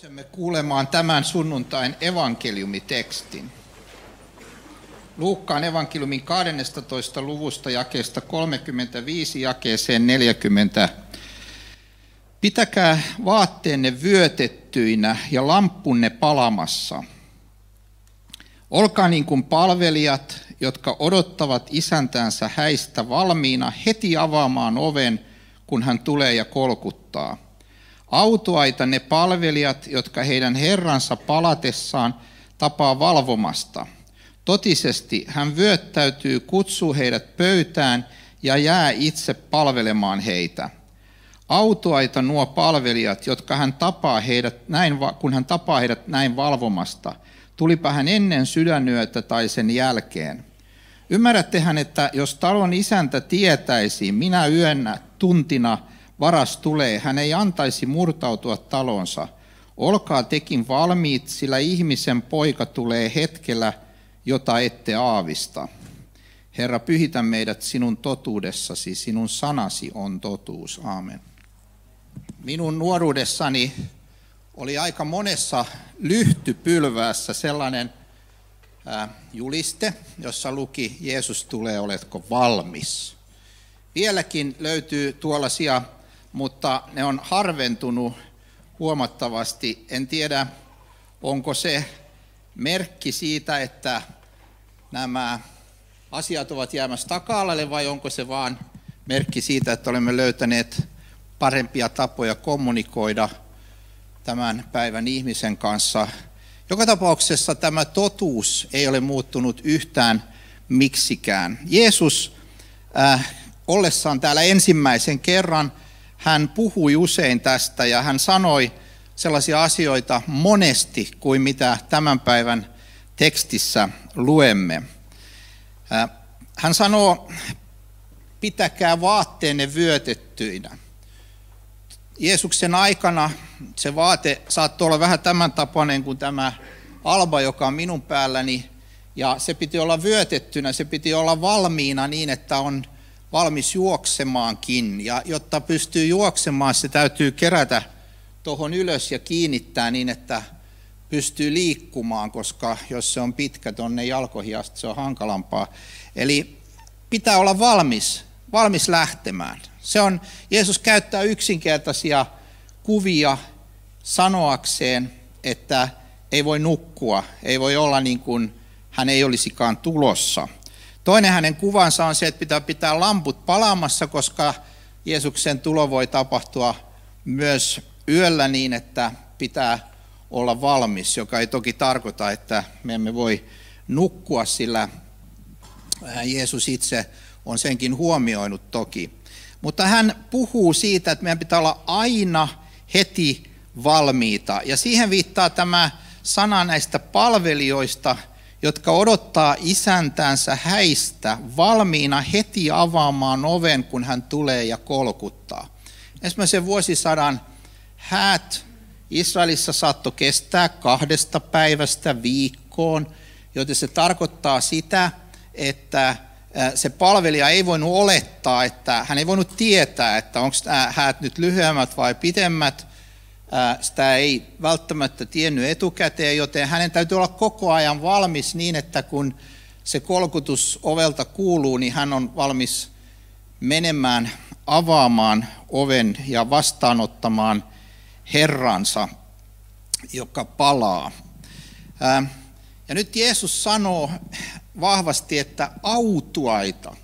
Nousemme kuulemaan tämän sunnuntain evankeliumitekstin. Luukkaan evankeliumin 12. luvusta jakeesta 35 jakeeseen 40. Pitäkää vaatteenne vyötettyinä ja lampunne palamassa. Olkaa niin kuin palvelijat, jotka odottavat isäntänsä häistä valmiina heti avaamaan oven, kun hän tulee ja kolkuttaa – Autoaita ne palvelijat, jotka heidän herransa palatessaan tapaa valvomasta. Totisesti hän vyöttäytyy, kutsuu heidät pöytään ja jää itse palvelemaan heitä. Autoaita nuo palvelijat, jotka hän tapaa heidät näin, kun hän tapaa heidät näin valvomasta, tulipa hän ennen sydänyötä tai sen jälkeen. Ymmärrättehän, että jos talon isäntä tietäisi, minä yönä tuntina varas tulee, hän ei antaisi murtautua talonsa. Olkaa tekin valmiit, sillä ihmisen poika tulee hetkellä, jota ette aavista. Herra, pyhitä meidät sinun totuudessasi, sinun sanasi on totuus. Aamen. Minun nuoruudessani oli aika monessa lyhtypylväässä sellainen juliste, jossa luki, Jeesus tulee, oletko valmis? Vieläkin löytyy tuollaisia mutta ne on harventunut huomattavasti. En tiedä, onko se merkki siitä, että nämä asiat ovat jäämässä taka vai onko se vaan merkki siitä, että olemme löytäneet parempia tapoja kommunikoida tämän päivän ihmisen kanssa. Joka tapauksessa tämä totuus ei ole muuttunut yhtään miksikään. Jeesus äh, ollessaan täällä ensimmäisen kerran hän puhui usein tästä ja hän sanoi sellaisia asioita monesti kuin mitä tämän päivän tekstissä luemme. Hän sanoo, pitäkää vaatteenne vyötettyinä. Jeesuksen aikana se vaate saattoi olla vähän tämän tapainen kuin tämä alba, joka on minun päälläni, ja se piti olla vyötettynä, se piti olla valmiina niin, että on valmis juoksemaankin. Ja jotta pystyy juoksemaan, se täytyy kerätä tuohon ylös ja kiinnittää niin, että pystyy liikkumaan, koska jos se on pitkä tuonne jalkoihin asti, se on hankalampaa. Eli pitää olla valmis, valmis lähtemään. Se on, Jeesus käyttää yksinkertaisia kuvia sanoakseen, että ei voi nukkua, ei voi olla niin kuin hän ei olisikaan tulossa – Toinen hänen kuvansa on se, että pitää pitää lamput palaamassa, koska Jeesuksen tulo voi tapahtua myös yöllä niin, että pitää olla valmis, joka ei toki tarkoita, että me emme voi nukkua, sillä Jeesus itse on senkin huomioinut toki. Mutta hän puhuu siitä, että meidän pitää olla aina heti valmiita. Ja siihen viittaa tämä sana näistä palvelijoista – jotka odottaa isäntänsä häistä valmiina heti avaamaan oven, kun hän tulee ja kolkuttaa. Ensimmäisen vuosisadan häät Israelissa saattoi kestää kahdesta päivästä viikkoon, joten se tarkoittaa sitä, että se palvelija ei voinut olettaa, että hän ei voinut tietää, että onko häät nyt lyhyemmät vai pitemmät, sitä ei välttämättä tiennyt etukäteen, joten hänen täytyy olla koko ajan valmis niin, että kun se kolkutus ovelta kuuluu, niin hän on valmis menemään avaamaan oven ja vastaanottamaan Herransa, joka palaa. Ja nyt Jeesus sanoo vahvasti, että autuaita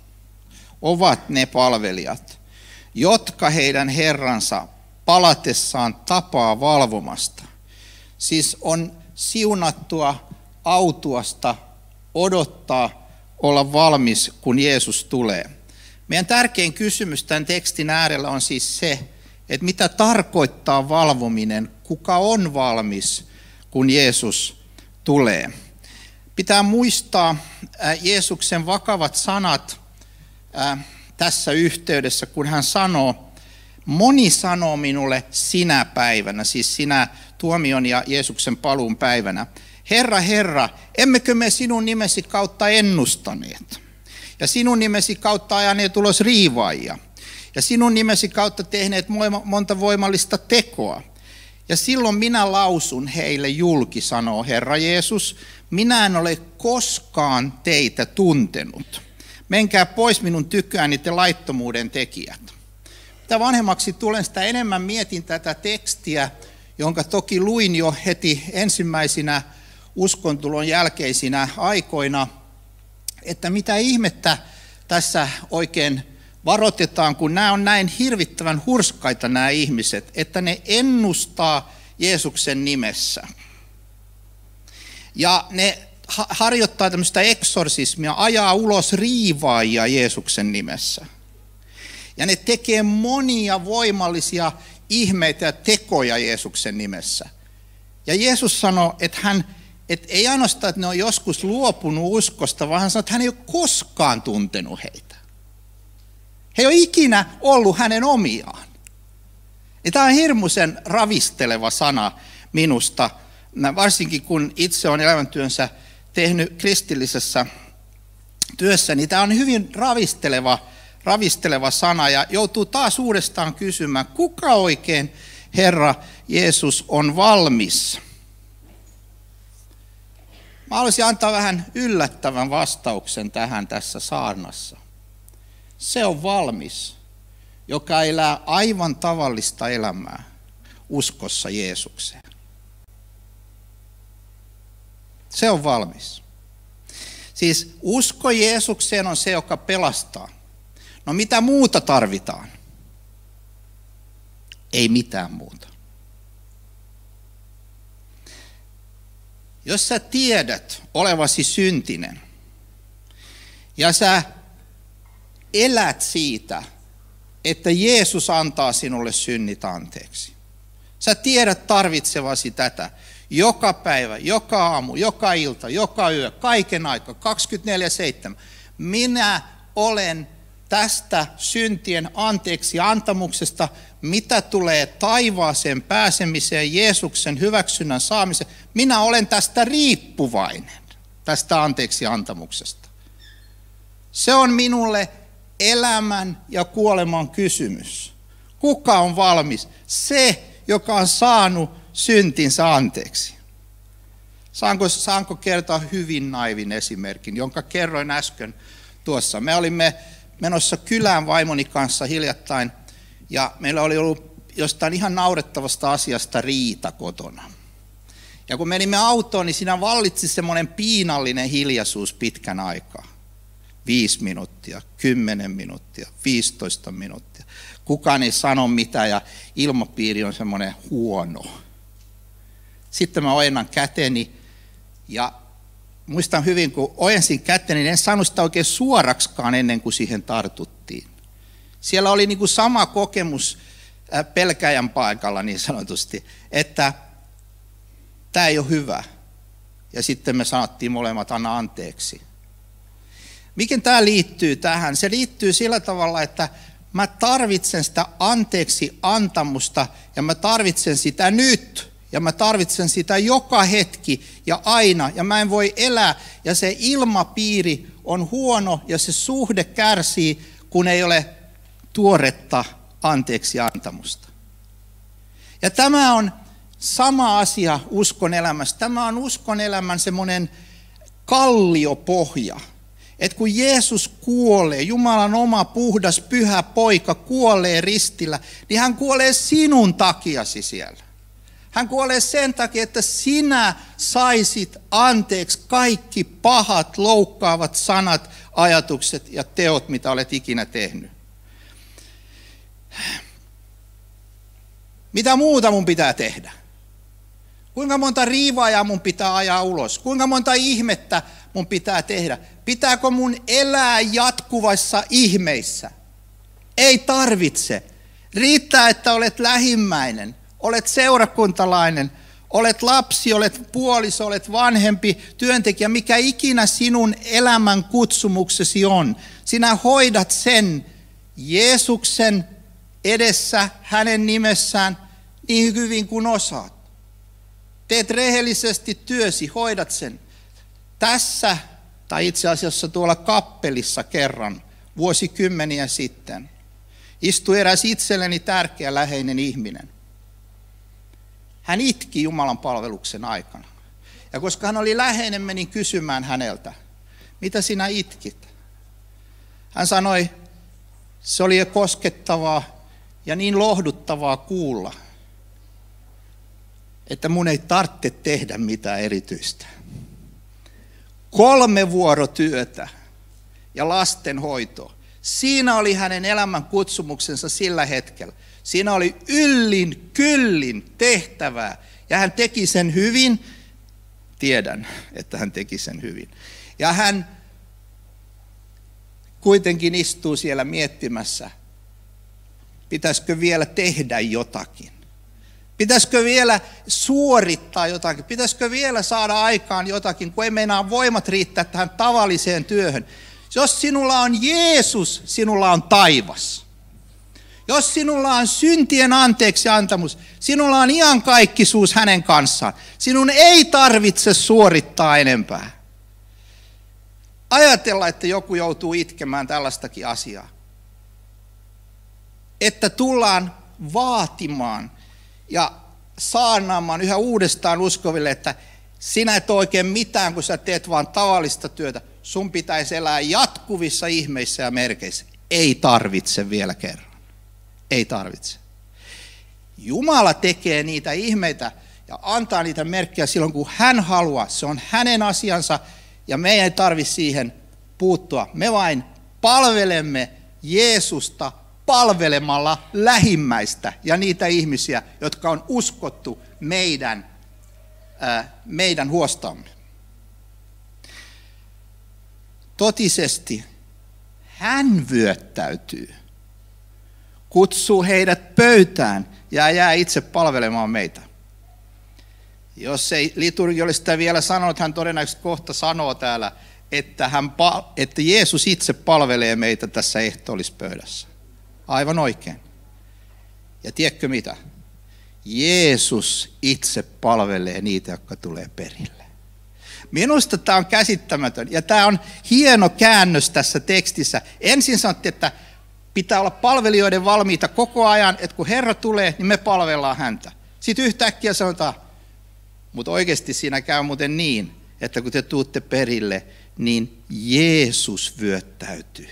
ovat ne palvelijat, jotka heidän Herransa palatessaan tapaa valvomasta. Siis on siunattua autuasta odottaa olla valmis, kun Jeesus tulee. Meidän tärkein kysymys tämän tekstin äärellä on siis se, että mitä tarkoittaa valvominen, kuka on valmis, kun Jeesus tulee. Pitää muistaa Jeesuksen vakavat sanat tässä yhteydessä, kun hän sanoo, Moni sanoo minulle sinä päivänä, siis sinä tuomion ja Jeesuksen paluun päivänä, Herra, Herra, emmekö me sinun nimesi kautta ennustaneet? Ja sinun nimesi kautta ajaneet ulos riivaajia. Ja sinun nimesi kautta tehneet monta voimallista tekoa. Ja silloin minä lausun heille julki, sanoo Herra Jeesus, minä en ole koskaan teitä tuntenut. Menkää pois minun tykääni te laittomuuden tekijät. Mitä vanhemmaksi tulen, sitä enemmän mietin tätä tekstiä, jonka toki luin jo heti ensimmäisinä uskontulon jälkeisinä aikoina, että mitä ihmettä tässä oikein varoitetaan, kun nämä on näin hirvittävän hurskaita nämä ihmiset, että ne ennustaa Jeesuksen nimessä. Ja ne harjoittaa tämmöistä eksorsismia, ajaa ulos riivaajia Jeesuksen nimessä. Ja ne tekee monia voimallisia ihmeitä ja tekoja Jeesuksen nimessä. Ja Jeesus sanoi, että hän että ei ainoastaan, että ne on joskus luopunut uskosta, vaan hän sanoi, että hän ei ole koskaan tuntenut heitä. He ei ole ikinä ollut hänen omiaan. Ja tämä on hirmuisen ravisteleva sana minusta, varsinkin kun itse on elämäntyönsä tehnyt kristillisessä työssä, niin tämä on hyvin ravisteleva, ravisteleva sana ja joutuu taas uudestaan kysymään, kuka oikein Herra Jeesus on valmis? Mä haluaisin antaa vähän yllättävän vastauksen tähän tässä saarnassa. Se on valmis, joka elää aivan tavallista elämää uskossa Jeesukseen. Se on valmis. Siis usko Jeesukseen on se, joka pelastaa. No mitä muuta tarvitaan? Ei mitään muuta. Jos sä tiedät olevasi syntinen ja sä elät siitä, että Jeesus antaa sinulle synnit anteeksi. Sä tiedät tarvitsevasi tätä joka päivä, joka aamu, joka ilta, joka yö, kaiken aika, 24-7. Minä olen tästä syntien anteeksi antamuksesta, mitä tulee taivaaseen pääsemiseen, Jeesuksen hyväksynnän saamiseen. Minä olen tästä riippuvainen, tästä anteeksi antamuksesta. Se on minulle elämän ja kuoleman kysymys. Kuka on valmis? Se, joka on saanut syntinsä anteeksi. Saanko, saanko kertoa hyvin naivin esimerkin, jonka kerroin äsken tuossa. Me olimme menossa kylään vaimoni kanssa hiljattain ja meillä oli ollut jostain ihan naurettavasta asiasta riita kotona. Ja kun menimme autoon, niin siinä vallitsi semmoinen piinallinen hiljaisuus pitkän aikaa. Viisi minuuttia, kymmenen minuuttia, 15 minuuttia. Kukaan ei sano mitään ja ilmapiiri on semmoinen huono. Sitten mä ojennan käteni ja muistan hyvin, kun ojensin käteni, niin en saanut sitä oikein suorakskaan ennen kuin siihen tartuttiin. Siellä oli niin kuin sama kokemus äh, pelkäjän paikalla niin sanotusti, että tämä ei ole hyvä. Ja sitten me sanottiin molemmat, anna anteeksi. Mikä tämä liittyy tähän? Se liittyy sillä tavalla, että mä tarvitsen sitä anteeksi antamusta ja mä tarvitsen sitä nyt ja mä tarvitsen sitä joka hetki ja aina, ja mä en voi elää, ja se ilmapiiri on huono, ja se suhde kärsii, kun ei ole tuoretta anteeksi antamusta. Ja tämä on sama asia uskon elämässä. Tämä on uskon elämän semmoinen kalliopohja. Että kun Jeesus kuolee, Jumalan oma puhdas pyhä poika kuolee ristillä, niin hän kuolee sinun takiasi siellä. Hän kuolee sen takia, että sinä saisit anteeksi kaikki pahat, loukkaavat sanat, ajatukset ja teot, mitä olet ikinä tehnyt. Mitä muuta mun pitää tehdä? Kuinka monta riivaajaa mun pitää ajaa ulos? Kuinka monta ihmettä mun pitää tehdä? Pitääkö mun elää jatkuvassa ihmeissä? Ei tarvitse. Riittää, että olet lähimmäinen olet seurakuntalainen, olet lapsi, olet puoliso, olet vanhempi, työntekijä, mikä ikinä sinun elämän kutsumuksesi on. Sinä hoidat sen Jeesuksen edessä, hänen nimessään, niin hyvin kuin osaat. Teet rehellisesti työsi, hoidat sen. Tässä, tai itse asiassa tuolla kappelissa kerran, vuosikymmeniä sitten, istui eräs itselleni tärkeä läheinen ihminen. Hän itki Jumalan palveluksen aikana. Ja koska hän oli läheinen, menin kysymään häneltä, mitä sinä itkit? Hän sanoi, se oli koskettavaa ja niin lohduttavaa kuulla, että mun ei tarvitse tehdä mitään erityistä. Kolme vuorotyötä ja lastenhoito. Siinä oli hänen elämän kutsumuksensa sillä hetkellä. Siinä oli yllin, kyllin tehtävää. Ja hän teki sen hyvin. Tiedän, että hän teki sen hyvin. Ja hän kuitenkin istuu siellä miettimässä, pitäisikö vielä tehdä jotakin. Pitäisikö vielä suorittaa jotakin? Pitäisikö vielä saada aikaan jotakin, kun ei meinaa voimat riittää tähän tavalliseen työhön? Jos sinulla on Jeesus, sinulla on taivas. Jos sinulla on syntien anteeksi antamus, sinulla on iankaikkisuus hänen kanssaan. Sinun ei tarvitse suorittaa enempää. Ajatella, että joku joutuu itkemään tällaistakin asiaa. Että tullaan vaatimaan ja saarnaamaan yhä uudestaan uskoville, että sinä et oikein mitään, kun sä teet vaan tavallista työtä. Sun pitäisi elää jatkuvissa ihmeissä ja merkeissä. Ei tarvitse vielä kerran. Ei tarvitse. Jumala tekee niitä ihmeitä ja antaa niitä merkkejä silloin, kun hän haluaa. Se on hänen asiansa ja meidän ei tarvitse siihen puuttua. Me vain palvelemme Jeesusta palvelemalla lähimmäistä ja niitä ihmisiä, jotka on uskottu meidän, ää, meidän huostamme. Totisesti hän vyöttäytyy, kutsuu heidät pöytään ja jää itse palvelemaan meitä. Jos ei liturgi olisi sitä vielä sanonut, hän todennäköisesti kohta sanoo täällä, että, hän, että Jeesus itse palvelee meitä tässä ehtoollispöydässä. Aivan oikein. Ja tiedätkö mitä? Jeesus itse palvelee niitä, jotka tulee perille. Minusta tämä on käsittämätön ja tämä on hieno käännös tässä tekstissä. Ensin sanottiin, että pitää olla palvelijoiden valmiita koko ajan, että kun Herra tulee, niin me palvellaan häntä. Sitten yhtäkkiä sanotaan, mutta oikeasti siinä käy muuten niin, että kun te tuutte perille, niin Jeesus vyöttäytyy.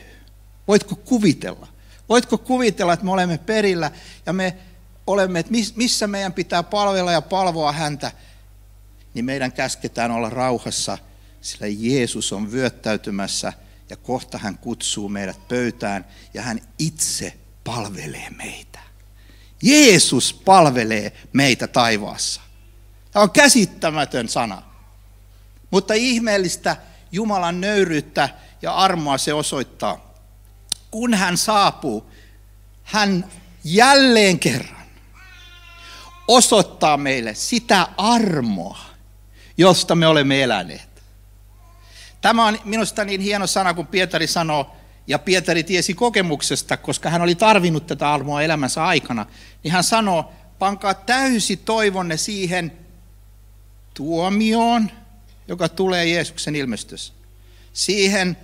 Voitko kuvitella? Voitko kuvitella, että me olemme perillä ja me olemme, että missä meidän pitää palvella ja palvoa häntä, niin meidän käsketään olla rauhassa, sillä Jeesus on vyöttäytymässä ja kohta hän kutsuu meidät pöytään ja hän itse palvelee meitä. Jeesus palvelee meitä taivaassa. Tämä on käsittämätön sana. Mutta ihmeellistä Jumalan nöyryyttä ja armoa se osoittaa. Kun hän saapuu, hän jälleen kerran osoittaa meille sitä armoa, josta me olemme eläneet. Tämä on minusta niin hieno sana, kun Pietari sanoo, ja Pietari tiesi kokemuksesta, koska hän oli tarvinnut tätä armoa elämänsä aikana, niin hän sanoo, pankaa täysi toivonne siihen tuomioon, joka tulee Jeesuksen ilmestys. Siihen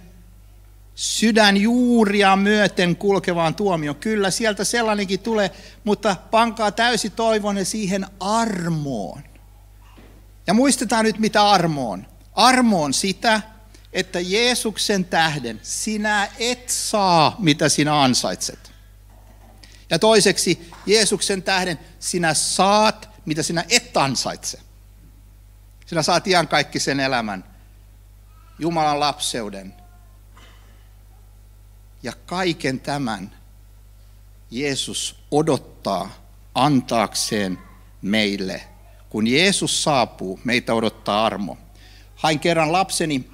sydänjuuria myöten kulkevaan tuomioon. Kyllä, sieltä sellainenkin tulee, mutta pankaa täysi toivonne siihen armoon. Ja muistetaan nyt, mitä armo on. Armo on sitä, että Jeesuksen tähden sinä et saa, mitä sinä ansaitset. Ja toiseksi, Jeesuksen tähden sinä saat, mitä sinä et ansaitse. Sinä saat ihan kaikki sen elämän, Jumalan lapseuden. Ja kaiken tämän Jeesus odottaa antaakseen meille. Kun Jeesus saapuu, meitä odottaa armo. Hain kerran lapseni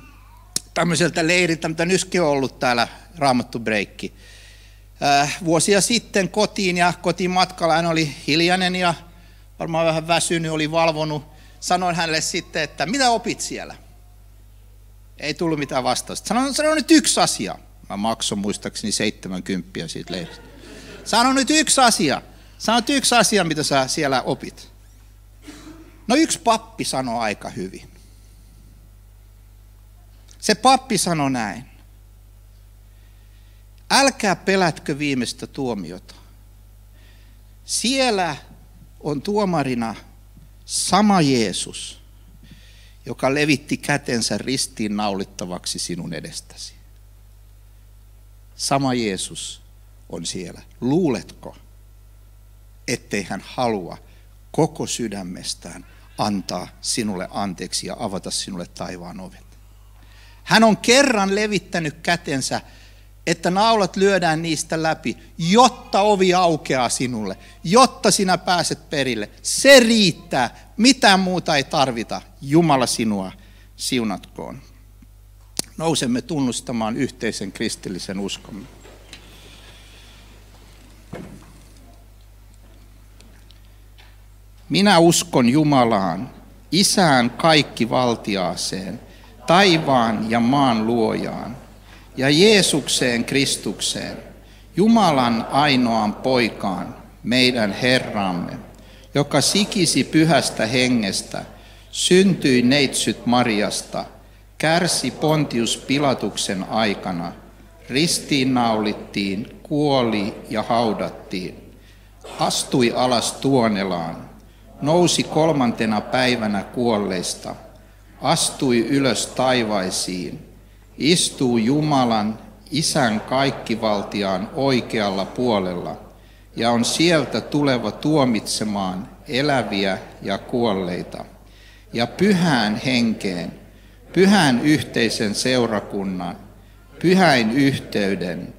tämmöiseltä leiriltä, mitä nytkin on ollut täällä Raamattu Breikki. Äh, vuosia sitten kotiin ja kotiin matkalla hän oli hiljainen ja varmaan vähän väsynyt, oli valvonut sanoin hänelle sitten, että mitä opit siellä? Ei tullut mitään vastausta. Sanoin, sano nyt yksi asia. Mä maksoin muistaakseni 70 siitä leiristä. Sano nyt yksi asia. Sano nyt yksi asia, mitä sä siellä opit. No yksi pappi sanoi aika hyvin. Se pappi sanoi näin. Älkää pelätkö viimeistä tuomiota. Siellä on tuomarina sama Jeesus, joka levitti kätensä ristiin naulittavaksi sinun edestäsi. Sama Jeesus on siellä. Luuletko, ettei hän halua koko sydämestään antaa sinulle anteeksi ja avata sinulle taivaan ovet? Hän on kerran levittänyt kätensä että naulat lyödään niistä läpi, jotta ovi aukeaa sinulle, jotta sinä pääset perille. Se riittää, mitään muuta ei tarvita. Jumala sinua siunatkoon. Nousemme tunnustamaan yhteisen kristillisen uskomme. Minä uskon Jumalaan, Isään kaikki valtiaaseen, taivaan ja maan luojaan, ja Jeesukseen Kristukseen, Jumalan ainoaan poikaan, meidän Herramme, joka sikisi pyhästä hengestä, syntyi neitsyt Mariasta, kärsi Pontius Pilatuksen aikana, ristiinnaulittiin, kuoli ja haudattiin, astui alas tuonelaan, nousi kolmantena päivänä kuolleista, astui ylös taivaisiin, istuu Jumalan, Isän kaikkivaltiaan oikealla puolella ja on sieltä tuleva tuomitsemaan eläviä ja kuolleita. Ja pyhään henkeen, pyhän yhteisen seurakunnan, pyhäin yhteyden,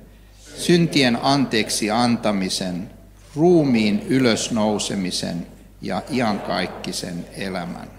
syntien anteeksi antamisen, ruumiin ylösnousemisen ja iankaikkisen elämän.